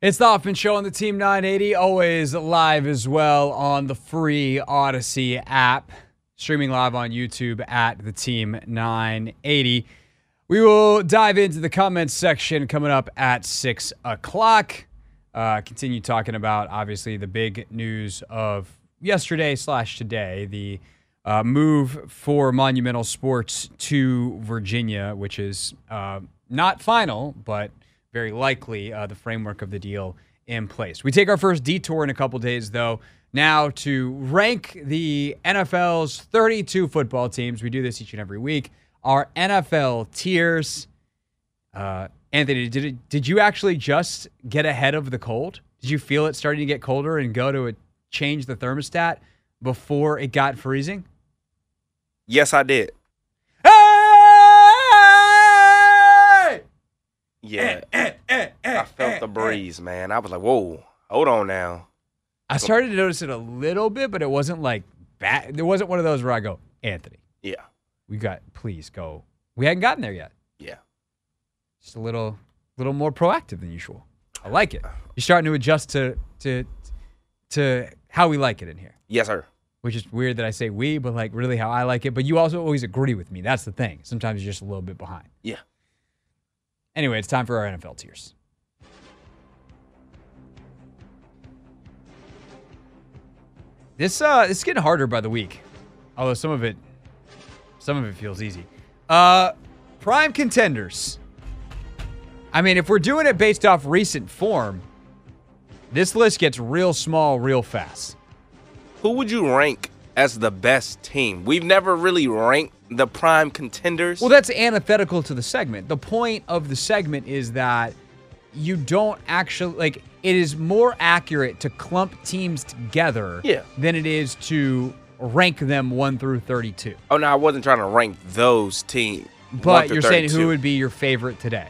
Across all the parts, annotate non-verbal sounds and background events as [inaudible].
It's the Hoffman Show on the Team 980, always live as well on the free Audacy app, streaming live on YouTube at the Team 980. We will dive into the comments section coming up at 6 o'clock. Uh, continue talking about, obviously, the big news of yesterday slash today, the uh, move for Monumental Sports to Virginia, which is uh, not final, but very likely uh, the framework of the deal in place. We take our first detour in a couple days, though, now to rank the NFL's 32 football teams. We do this each and every week. Our NFL tiers. Uh, Anthony, did it, did you actually just get ahead of the cold? Did you feel it starting to get colder and go to a, change the thermostat before it got freezing? Yes, I did. Yeah, Eh, eh, eh, I felt eh, the eh. breeze, man. I was like, whoa, hold on now. I started to notice it a little bit, but it wasn't like bad. There wasn't one of those where I go, Anthony, Yeah, we got, please go. We hadn't gotten there yet. yeah. Just a little, little more proactive than usual. I like it. You're starting to adjust to, to, to how we like it in here. Yes, sir. Which is weird that I say we, but like really how I like it. But you also always agree with me. That's the thing. Sometimes you're just a little bit behind. Yeah. Anyway, it's time for our NFL tiers. This uh it's getting harder by the week. Although some of it some of it feels easy. Uh prime contenders. I mean, if we're doing it based off recent form, this list gets real small real fast. Who would you rank as the best team? We've never really ranked the prime contenders. Well, that's antithetical to the segment. The point of the segment is that you don't actually like it is more accurate to clump teams together Yeah. than it is to rank them 1 through 32. oh no, I wasn't trying to rank those teams. But you're saying who would be your favorite today?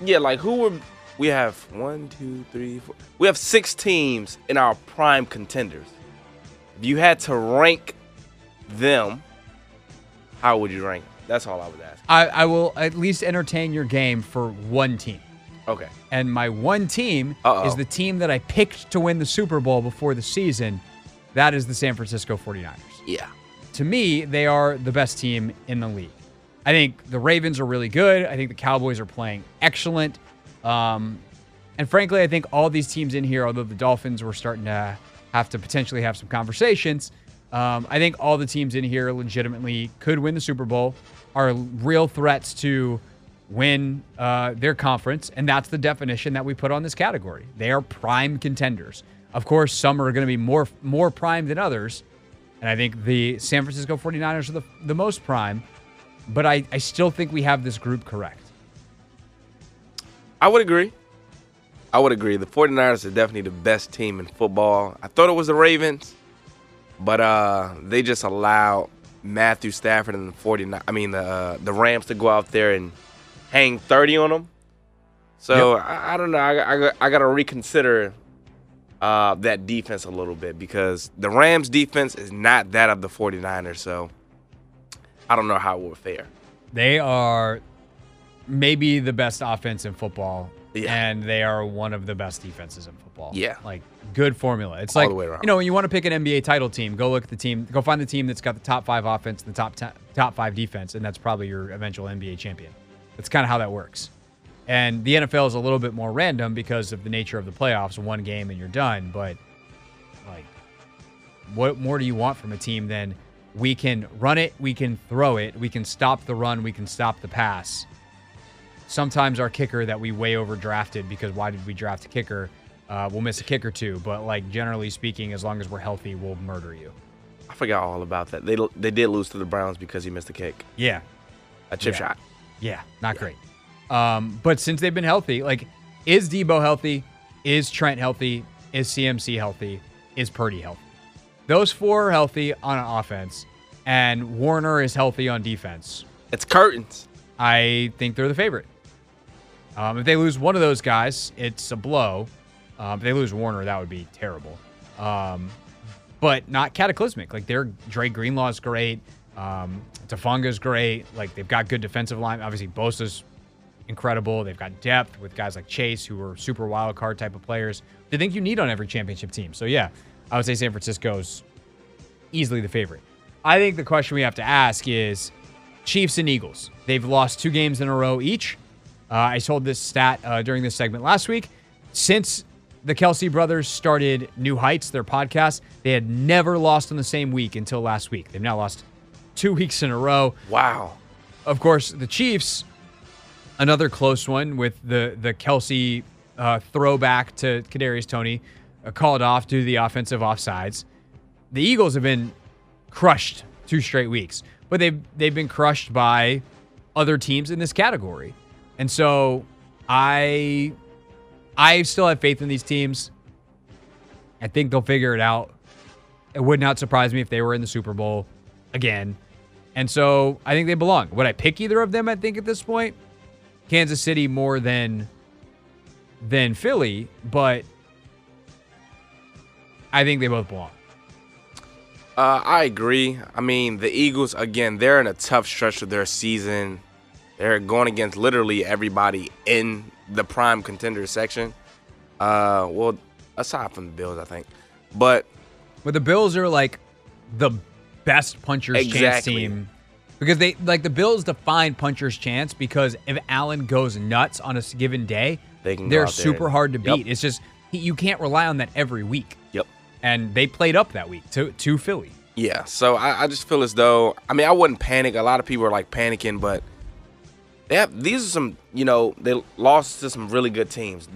Yeah, like who would we have one, two, three, four. We have six teams in our prime contenders. If you had to rank them, how would you rank? them? That's all I would ask. I, I will at least entertain your game for one team. Okay. And my one team Uh-oh. is the team that I picked to win the Super Bowl before the season. That is the San Francisco 49ers. Yeah. to me, they are the best team in the league. I think the Ravens are really good. I think the Cowboys are playing excellent. Um, and frankly, I think all these teams in here, although the Dolphins were starting to have to potentially have some conversations, um, I think all the teams in here legitimately could win the Super Bowl, are real threats to win uh, their conference. And that's the definition that we put on this category. They are prime contenders. Of course, some are going to be more more prime than others. And I think the San Francisco 49ers are the, the most prime, but I, I still think we have this group correct. I would agree. I would agree. The 49ers are definitely the best team in football. I thought it was the Ravens, but uh, they just allowed Matthew Stafford and the 49 I mean the uh, the Rams to go out there and hang 30 on them. So I, I don't know. I, I, I got to reconsider uh, that defense a little bit because the Rams defense is not that of the 49ers. So I don't know how it will fare. They are maybe the best offense in football, Yeah. and they are one of the best defenses in football. Yeah. Like good formula. It's All like the way around. you know when you want to pick an NBA title team, go look at the team, go find the team that's got the top five offense, and the top ten, top five defense, and that's probably your eventual NBA champion. That's kind of how that works. And the NFL is a little bit more random because of the nature of the playoffs. One game and you're done. But like, what more do you want from a team than we can run it, we can throw it, we can stop the run, we can stop the pass. Sometimes our kicker that we way overdrafted because why did we draft a kicker? Uh, we'll miss a kick or two, but like generally speaking, as long as we're healthy, we'll murder you. I forgot all about that. They they did lose to the Browns because he missed a kick, Yeah, a chip Yeah. shot. Yeah, not great. Um, but since they've been healthy, like, is Deebo healthy? Is Trent healthy? Is CMC healthy? Is Purdy healthy? Those four are healthy on offense, and Warner is healthy on defense. It's curtains. I think they're the favorite. Um, if they lose one of those guys, it's a blow. Um, if they lose Warner, that would be terrible. Um, but not cataclysmic. Like they're Dre Greenlaw's great. Um, Hufanga's great. Like they've got good defensive line. Obviously, Bosa's incredible. They've got depth with guys like Chase, who are super wild card type of players. You think you need on every championship team? So yeah, I would say San Francisco's easily the favorite. I think the question we have to ask is Chiefs and Eagles. They've lost two games in a row each. Uh, I told this stat uh, during this segment last week. Since the Kelce brothers started New Heights, their podcast, they had never lost in the same week until last week. They've now lost two [laughs] weeks in a row. Wow. Of course, the Chiefs, another close one with the the Kelce uh, throwback to Kadarius Toney, uh, called off due to the offensive offsides. The Eagles have been crushed two straight weeks, but they've they've been crushed by other teams in this category, and so I I still have faith in these teams. I think they'll figure it out. It would not surprise me if they were in the Super Bowl again. And so I think they belong. Would I pick either of them? I think at this point, Kansas City more than than Philly, but I think they both belong. Uh, I agree. I mean, the Eagles again, they're in a tough stretch of their season. They're going against literally everybody in the prime contender section. Uh, well, aside from the Bills, I think. But But the Bills are like the best puncher's chance team because they like the Bills define puncher's chance because if Allen goes nuts on a given day, they can they're super and- hard to Yep. beat. It's just he- you can't rely on that every week. yep. And they played up that week to to Philly. Yeah, so I, I just feel as though I mean I wouldn't panic. A lot of people are like panicking, but they have these are some you know they lost to some really good teams.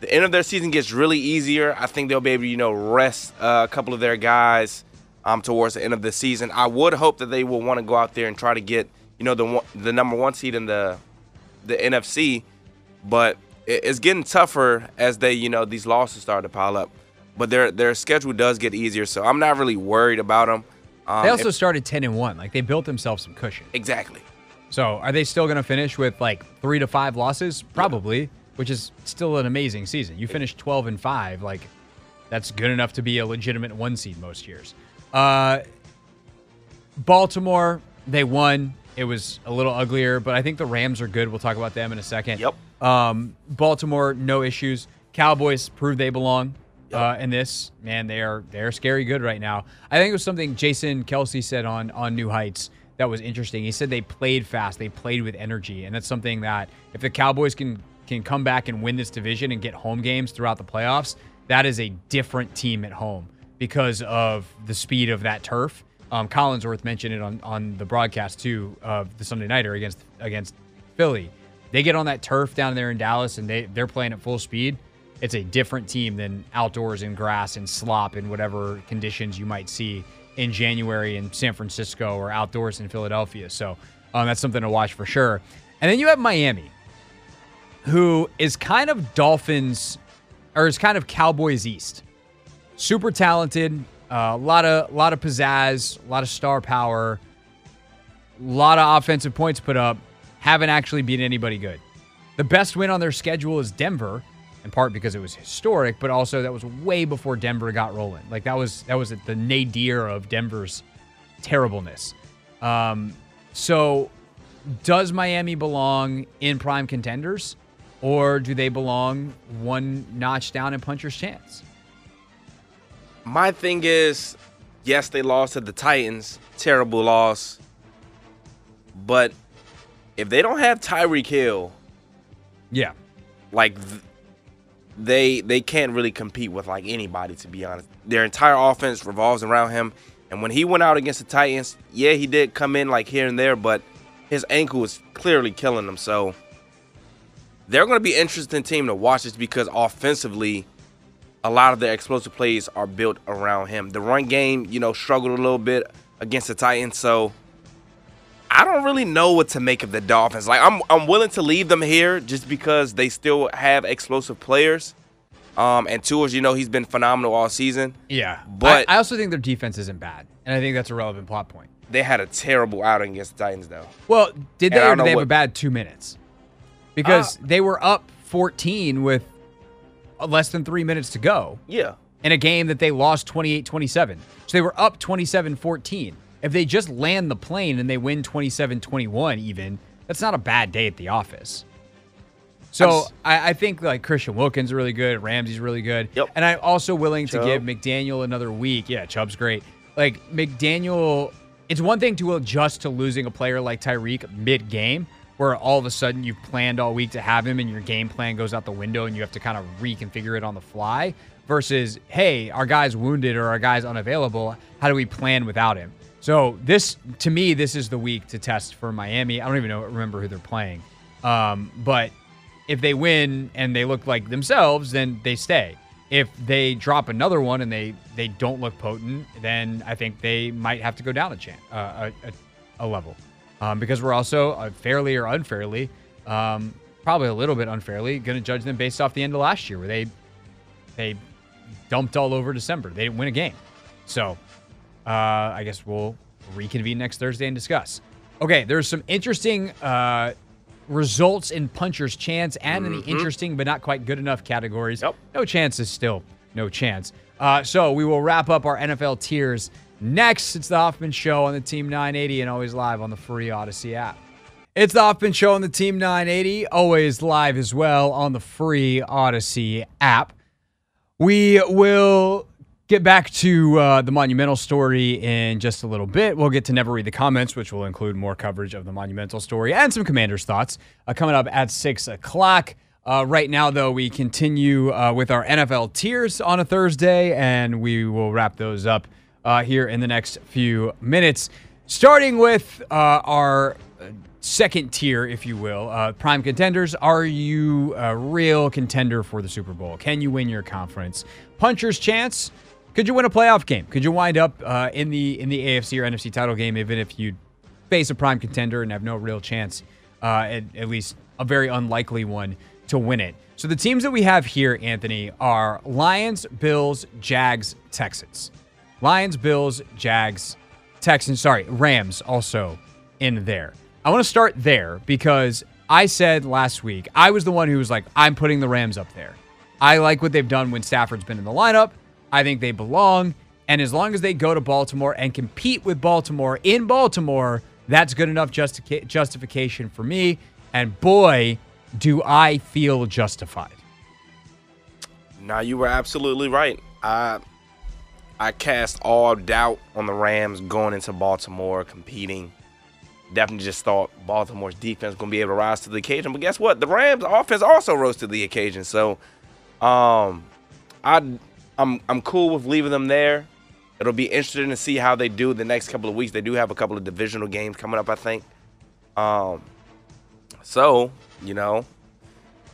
The end of their season gets really easier. I think they'll be able to you know rest uh, a couple of their guys um towards the end of the season. I would hope that they will want to go out there and try to get you know the one, the number one seed in the the NFC, but it's getting tougher as they you know these losses start to pile up. But their their schedule does get easier, so I'm not really worried about them. Um, They also if- started ten and one. Like they built themselves some cushion. exactly. So are they still going to finish with like three to five losses? Probably, which is still an amazing season. You finished 12 and five, like that's good enough to be a legitimate one seed most years. Uh, Baltimore, they won. It was a little uglier, but I think the Rams are good. We'll talk about them in a second. Yep. Um, Baltimore, no issues. Cowboys prove they belong. Uh, in this, man, they are they're scary good right now. I think it was something Jason Kelce said on on New Heights that was interesting. He said they played fast, they played with energy, and that's something that if the Cowboys can can come back and win this division and get home games throughout the playoffs, that is a different team at home because of the speed of that turf. Um, Collinsworth mentioned it on on the broadcast too of the Sunday nighter against against Philly. They get on that turf down there in Dallas and they they're playing at full speed. It's a different team than outdoors in grass and slop and whatever conditions you might see in January in San Francisco or outdoors in Philadelphia. So um, that's something to watch for sure. And then you have Miami, who is kind of Dolphins or is kind of Cowboys East. Super talented, a lot of lot of pizzazz, a lot of star power, a lot of offensive points put up. Haven't actually beat anybody good. The best win on their schedule is Denver, in part because it was historic, but also that was way before Denver got rolling. Like that was that was the nadir of Denver's terribleness. Um, so, does Miami belong in prime contenders, or do they belong one notch down in puncher's chance? My thing is, yes, they lost to the Titans. Terrible loss. But if they don't have Tyreek Hill, Yeah, like th- they they can't really compete with like anybody to be honest. Their entire offense revolves around him. And when he went out against the Titans, yeah, he did come in like here and there, but his ankle was clearly killing him. So they're going to be an interesting team to watch just because offensively, a lot of their explosive plays are built around him. The run game, you know, struggled a little bit against the Titans, so I don't really know what to make of the Dolphins. Like I'm I'm willing to leave them here just because they still have explosive players. Um, and Tours, you know, he's been phenomenal all season. yeah. But- I, I also think their defense isn't bad, and I think that's a relevant plot point. They had a terrible outing against the Titans, though. Well, did they or did they have a bad two minutes? Because Uh, they were up 14 with less than three minutes to go Yeah, in a game that they lost 28 27. So they were up 27 14. If they just land the plane and they win 27 21, even, that's not a bad day at the office. So I, I think like Christian Wilkins is really good, Ramsey's really good, Yep. and I'm also willing to give McDaniel another week. Yeah, Chubb's great. Like McDaniel, it's one thing to adjust to losing a player like Tyreek mid game, where all of a sudden you've planned all week to have him and your game plan goes out the window and you have to kind of reconfigure it on the fly. Versus, hey, our guy's wounded or our guy's unavailable. How do we plan without him? So this, to me, this is the week to test for Miami. I don't even know remember who they're playing, um, but if they win and they look like themselves, then they stay. If they drop another one and they they don't look potent, then I think they might have to go down a chan uh, a, a, a level, um, because we're also uh, fairly or unfairly, um, probably a little bit unfairly, going to judge them based off the end of last year where they they dumped all over December. They didn't win a game, so uh, I guess we'll reconvene next Thursday and discuss. Okay, there's some interesting uh, results in puncher's chance and in the interesting but not quite good enough categories. Yep. No chance is still no chance. Uh, so we will wrap up our NFL tiers next. It's the Hoffman Show on the Team 980 and always live on the free Audacy app. It's the Hoffman Show on the Team 980, always live as well on the free Audacy app. We will get back to uh, the Monumental story in just a little bit. We'll get to Never Read the Comments, which will include more coverage of the Monumental story and some Commander's thoughts uh, coming up at 6 o'clock. Uh, right now, though, we continue uh, with our NFL tiers on a Thursday, and we will wrap those up uh, here in the next few minutes. Starting with uh, our second tier, if you will, prime contenders. Are you a real contender for the Super Bowl? Can you win your conference? Puncher's chance. Could you win a playoff game? Could you wind up uh, in the in the AFC or NFC title game, even if you face a prime contender and have no real chance, uh, at, at least a very unlikely one, to win it? So the teams that we have here, Anthony, are Lions, Bills, Jags, Texans. Lions, Bills, Jags, Texans. Sorry, Rams also in there. I want to start there because I said last week I was the one who was like, I'm putting the Rams up there. I like what they've done when Stafford's been in the lineup. I think they belong. And as long as they go to Baltimore and compete with Baltimore in Baltimore, that's good enough justi- justification for me. And boy, do I feel justified. Now you were absolutely right. I I cast all doubt on the Rams going into Baltimore competing. Definitely just thought Baltimore's defense gonna be able to rise to the occasion. But guess what? The Rams offense also rose to the occasion. So um I I'm I'm cool with leaving them there. It'll be interesting to see how they do the next couple of weeks. They do have a couple of divisional games coming up, I think. Um so, you know,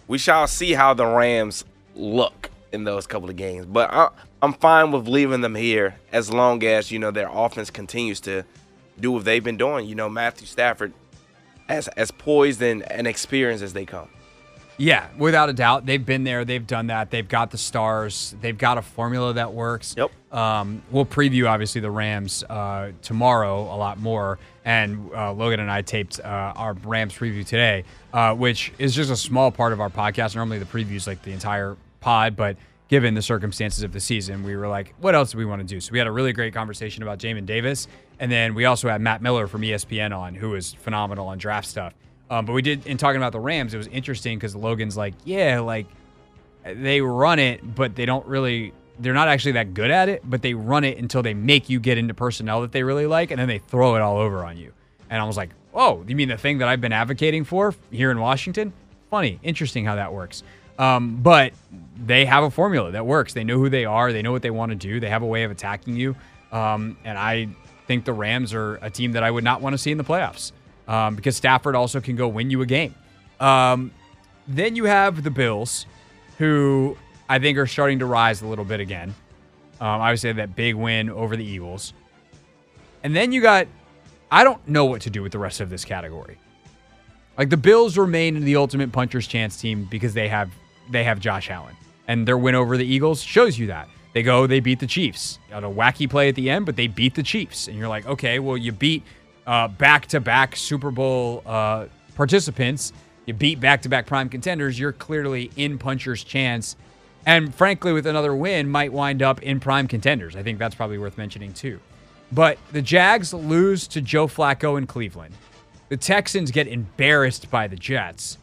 we shall see how the Rams look in those couple of games. But I, I'm fine with leaving them here as long as you know their offense continues to do what they've been doing. You know, Matthew Stafford, as as poised and, and experienced as they come. Yeah, without a doubt. They've been there. They've done that. They've got the stars. They've got a formula that works. Yep. Um, we'll preview, obviously, the Rams uh, tomorrow a lot more. And uh, Logan and I taped uh, our Rams preview today, uh, which is just a small part of our podcast. Normally, the preview is like the entire pod, but given the circumstances of the season, we were like, what else do we want to do? So we had a really great conversation about Jamin Davis. And then we also had Matt Miller from ESPN on, who was phenomenal on draft stuff. Um, but we did in talking about the Rams, it was interesting because Logan's like, yeah, like they run it, but they don't really. They're not actually that good at it, but they run it until they make you get into personnel that they really like, and then they throw it all over on you. And I was like, "Oh, you mean the thing that I've been advocating for here in Washington?" Funny, interesting how that works. Um, but they have a formula that works. They know who they are. They know what they want to do. They have a way of attacking you. Um, and I think the Rams are a team that I would not want to see in the playoffs um, because Stafford also can go win you a game. Um, then you have the Bills, who I think are starting to rise a little bit again. Um, obviously, that big win over the Eagles. And then you got, I don't know what to do with the rest of this category. Like the Bills remain in the ultimate puncher's chance team because they have they have Josh Allen, and their win over the Eagles shows you that. They go, they beat the Chiefs. Got a wacky play at the end, but they beat the Chiefs, and you're like, okay, well, you beat uh, back-to-back Super Bowl uh, participants. You beat back-to-back prime contenders. You're clearly in puncher's chance, and frankly, with another win, might wind up in prime contenders. I think that's probably worth mentioning too. But the Jags lose to Joe Flacco in Cleveland. The Texans get embarrassed by the Jets.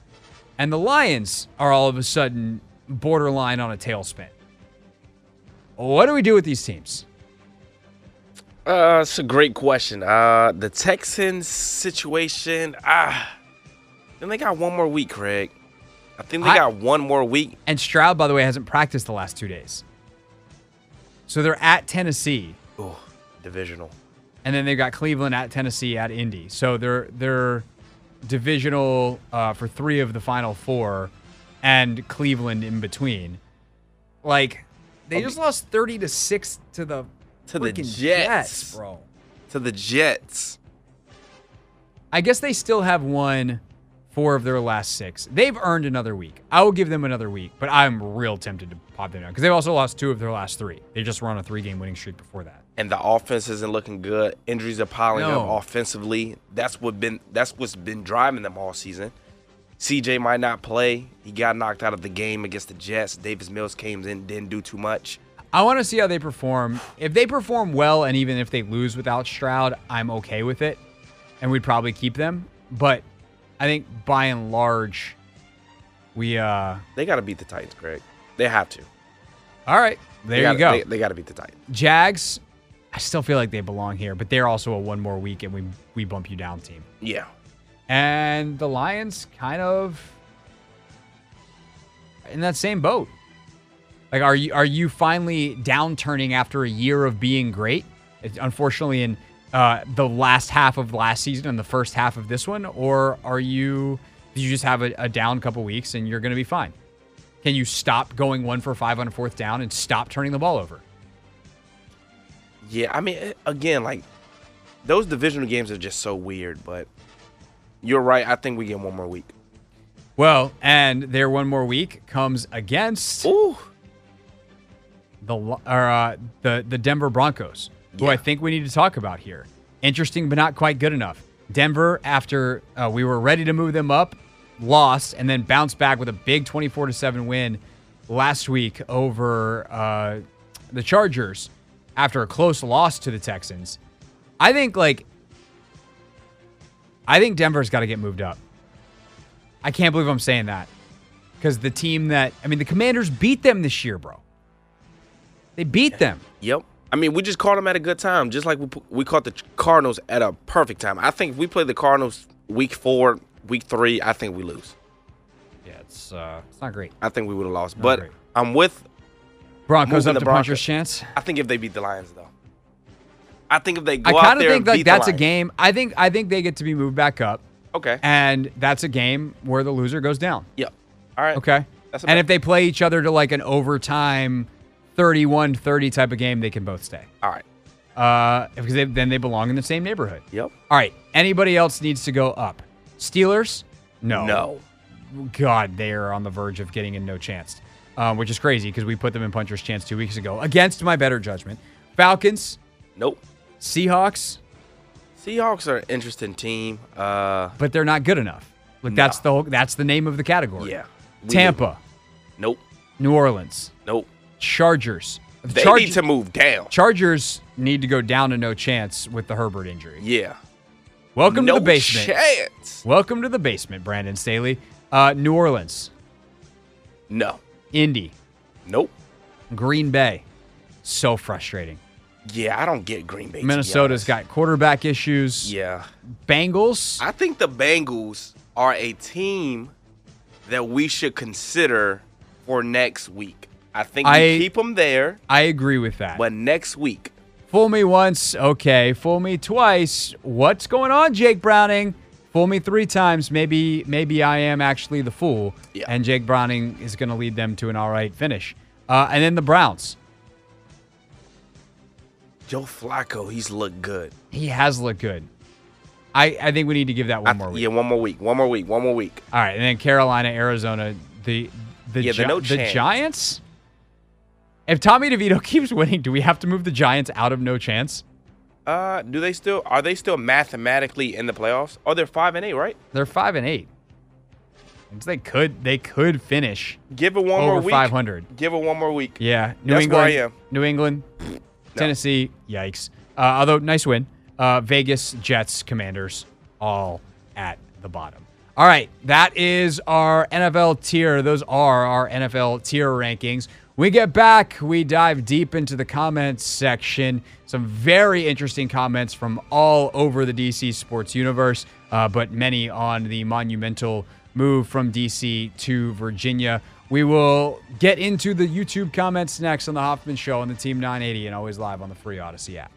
and the Lions are all of a sudden borderline on a tailspin. What do we do with these teams? Uh, it's a great question. Uh, the Texans situation. Ah, then they got one more week, Craig. I think they I- got one more week. And Stroud, by the way, hasn't practiced the last two days. So they're at Tennessee, Ooh, divisional. and then they've got Cleveland at Tennessee at Indy. So they're they're divisional uh, for three of the final four, and Cleveland in between. Like they just lost thirty to six to the To the freaking Jets. bro. To the Jets. I guess they still have won four of their last six. They've earned another week. I will give them another week, but I'm real tempted to pop them down because they've also lost two of their last three. They just were on a three game winning streak before that. And the offense isn't looking good. Injuries are piling No. up offensively. That's what been that's what's been driving them all season. CJ might not play. He got knocked out of the game against the Jets. Davis Mills came in, didn't do too much. I want to see how they perform. If they perform well, and even if they lose without Stroud, I'm okay with it, and we'd probably keep them. But I think by and large, we uh, They got to beat the Titans, Craig. They have to. all right. There They you gotta- go. They, they got to beat the Titans. Jags. I still feel like they belong here, but they're also a one more week, and we we bump you down team. Yeah. And the Lions kind of in that same boat. Like are you are you finally downturning after a year of being great? Unfortunately in uh, the last half of last season and the first half of this one, or are you did you just have a, a down couple weeks and you're gonna be fine? Can you stop going one for five on fourth down and stop turning the ball over? Yeah, I mean, eh, again, like those divisional games are just so weird. But you're right. I think we get one more week. Well, and their one more week comes against Ooh, the or uh, the the Denver Broncos, who I think we need to talk about here. Interesting, but not quite good enough. Denver, after uh, we were ready to move them up, lost and then bounced back with a big twenty-four to seven win last week over uh, the Chargers after a close loss to the Texans. I think like I think Denver's got to get moved up. I can't believe I'm saying that because the team that I mean the Commanders beat them this year, bro. They beat them. Yep. I mean, we just caught them at a good time, just like we we caught the Cardinals at a perfect time. I think if we play the Cardinals week four, week three, I think we lose. Yeah, it's uh, it's not great. I think we would have lost. But great. I'm with. Broncos up the to puncher's chance. I think if they beat the Lions, though. I think if they go I out kind of there think and like beat the that's a game. I think I think they get to be moved back up, Okay. and that's a game where the loser goes down. Yep. All right. Okay. And if they play each other to like an overtime 31-30 type of game, they can both stay. All right. Uh, because they, then they belong in the same neighborhood. Yep. All right. Anybody else needs to go up? Steelers? No. No. God, they are on the verge of getting in no chance, um, which is crazy because we put them in puncher's chance two weeks ago against my better judgment. Falcons, Nope. Seahawks, Seahawks are an interesting team. Uh, but they're not good enough. Like that's the whole, that's the name of the category. yeah. Tampa. Nope. New Orleans, Nope. Chargers. The They Charg- need to move down. Chargers need to go down to no chance with the Herbert injury. Yeah. Welcome no to the basement. chance. Welcome to the basement, Brandon Staley. Uh, New Orleans, No. Indy, Nope. Green Bay. So frustrating. Yeah, I don't get Green Bay. Minnesota's got quarterback issues. Yeah. Bengals. I think the Bengals are a team that we should consider for next week. I think we I- keep them there, I agree with that. but next week, Fool me once, okay. Fool me twice. What's going on, Jake Browning? Fool me three times, maybe maybe I am actually the fool. Yeah. And Jake Browning is going to lead them to an all right finish. Uh, and then the Browns. Joe Flacco, he's looked good. He has looked good. I, I think we need to give that one I- more week. Yeah, one more week. One more week. One more week. All right, and then Carolina, Arizona, the the Yeah, the Gi- no the. Giants. If Tommy DeVito [laughs] keeps winning, do we have to move the Giants out of no chance? Uh, do they still are they still mathematically in the playoffs? Oh, they're five and eight, right? They're five and eight. They could they could finish Give it one more over week. five hundred. Give it one more week. Yeah, New That's England. where I am. New England, Tennessee. Yikes. Uh, although nice win. Uh, Vegas, Jets, Commanders, all at the bottom. All right, that is our NFL tier. Those are our NFL tier rankings. We get back, we dive deep into the comments section. Some very interesting comments from all over the DC sports universe, uh, but many on the monumental move from DC to Virginia. We will get into the YouTube comments next on the Hoffman Show on the Team 980 and always live on the free Audacy app.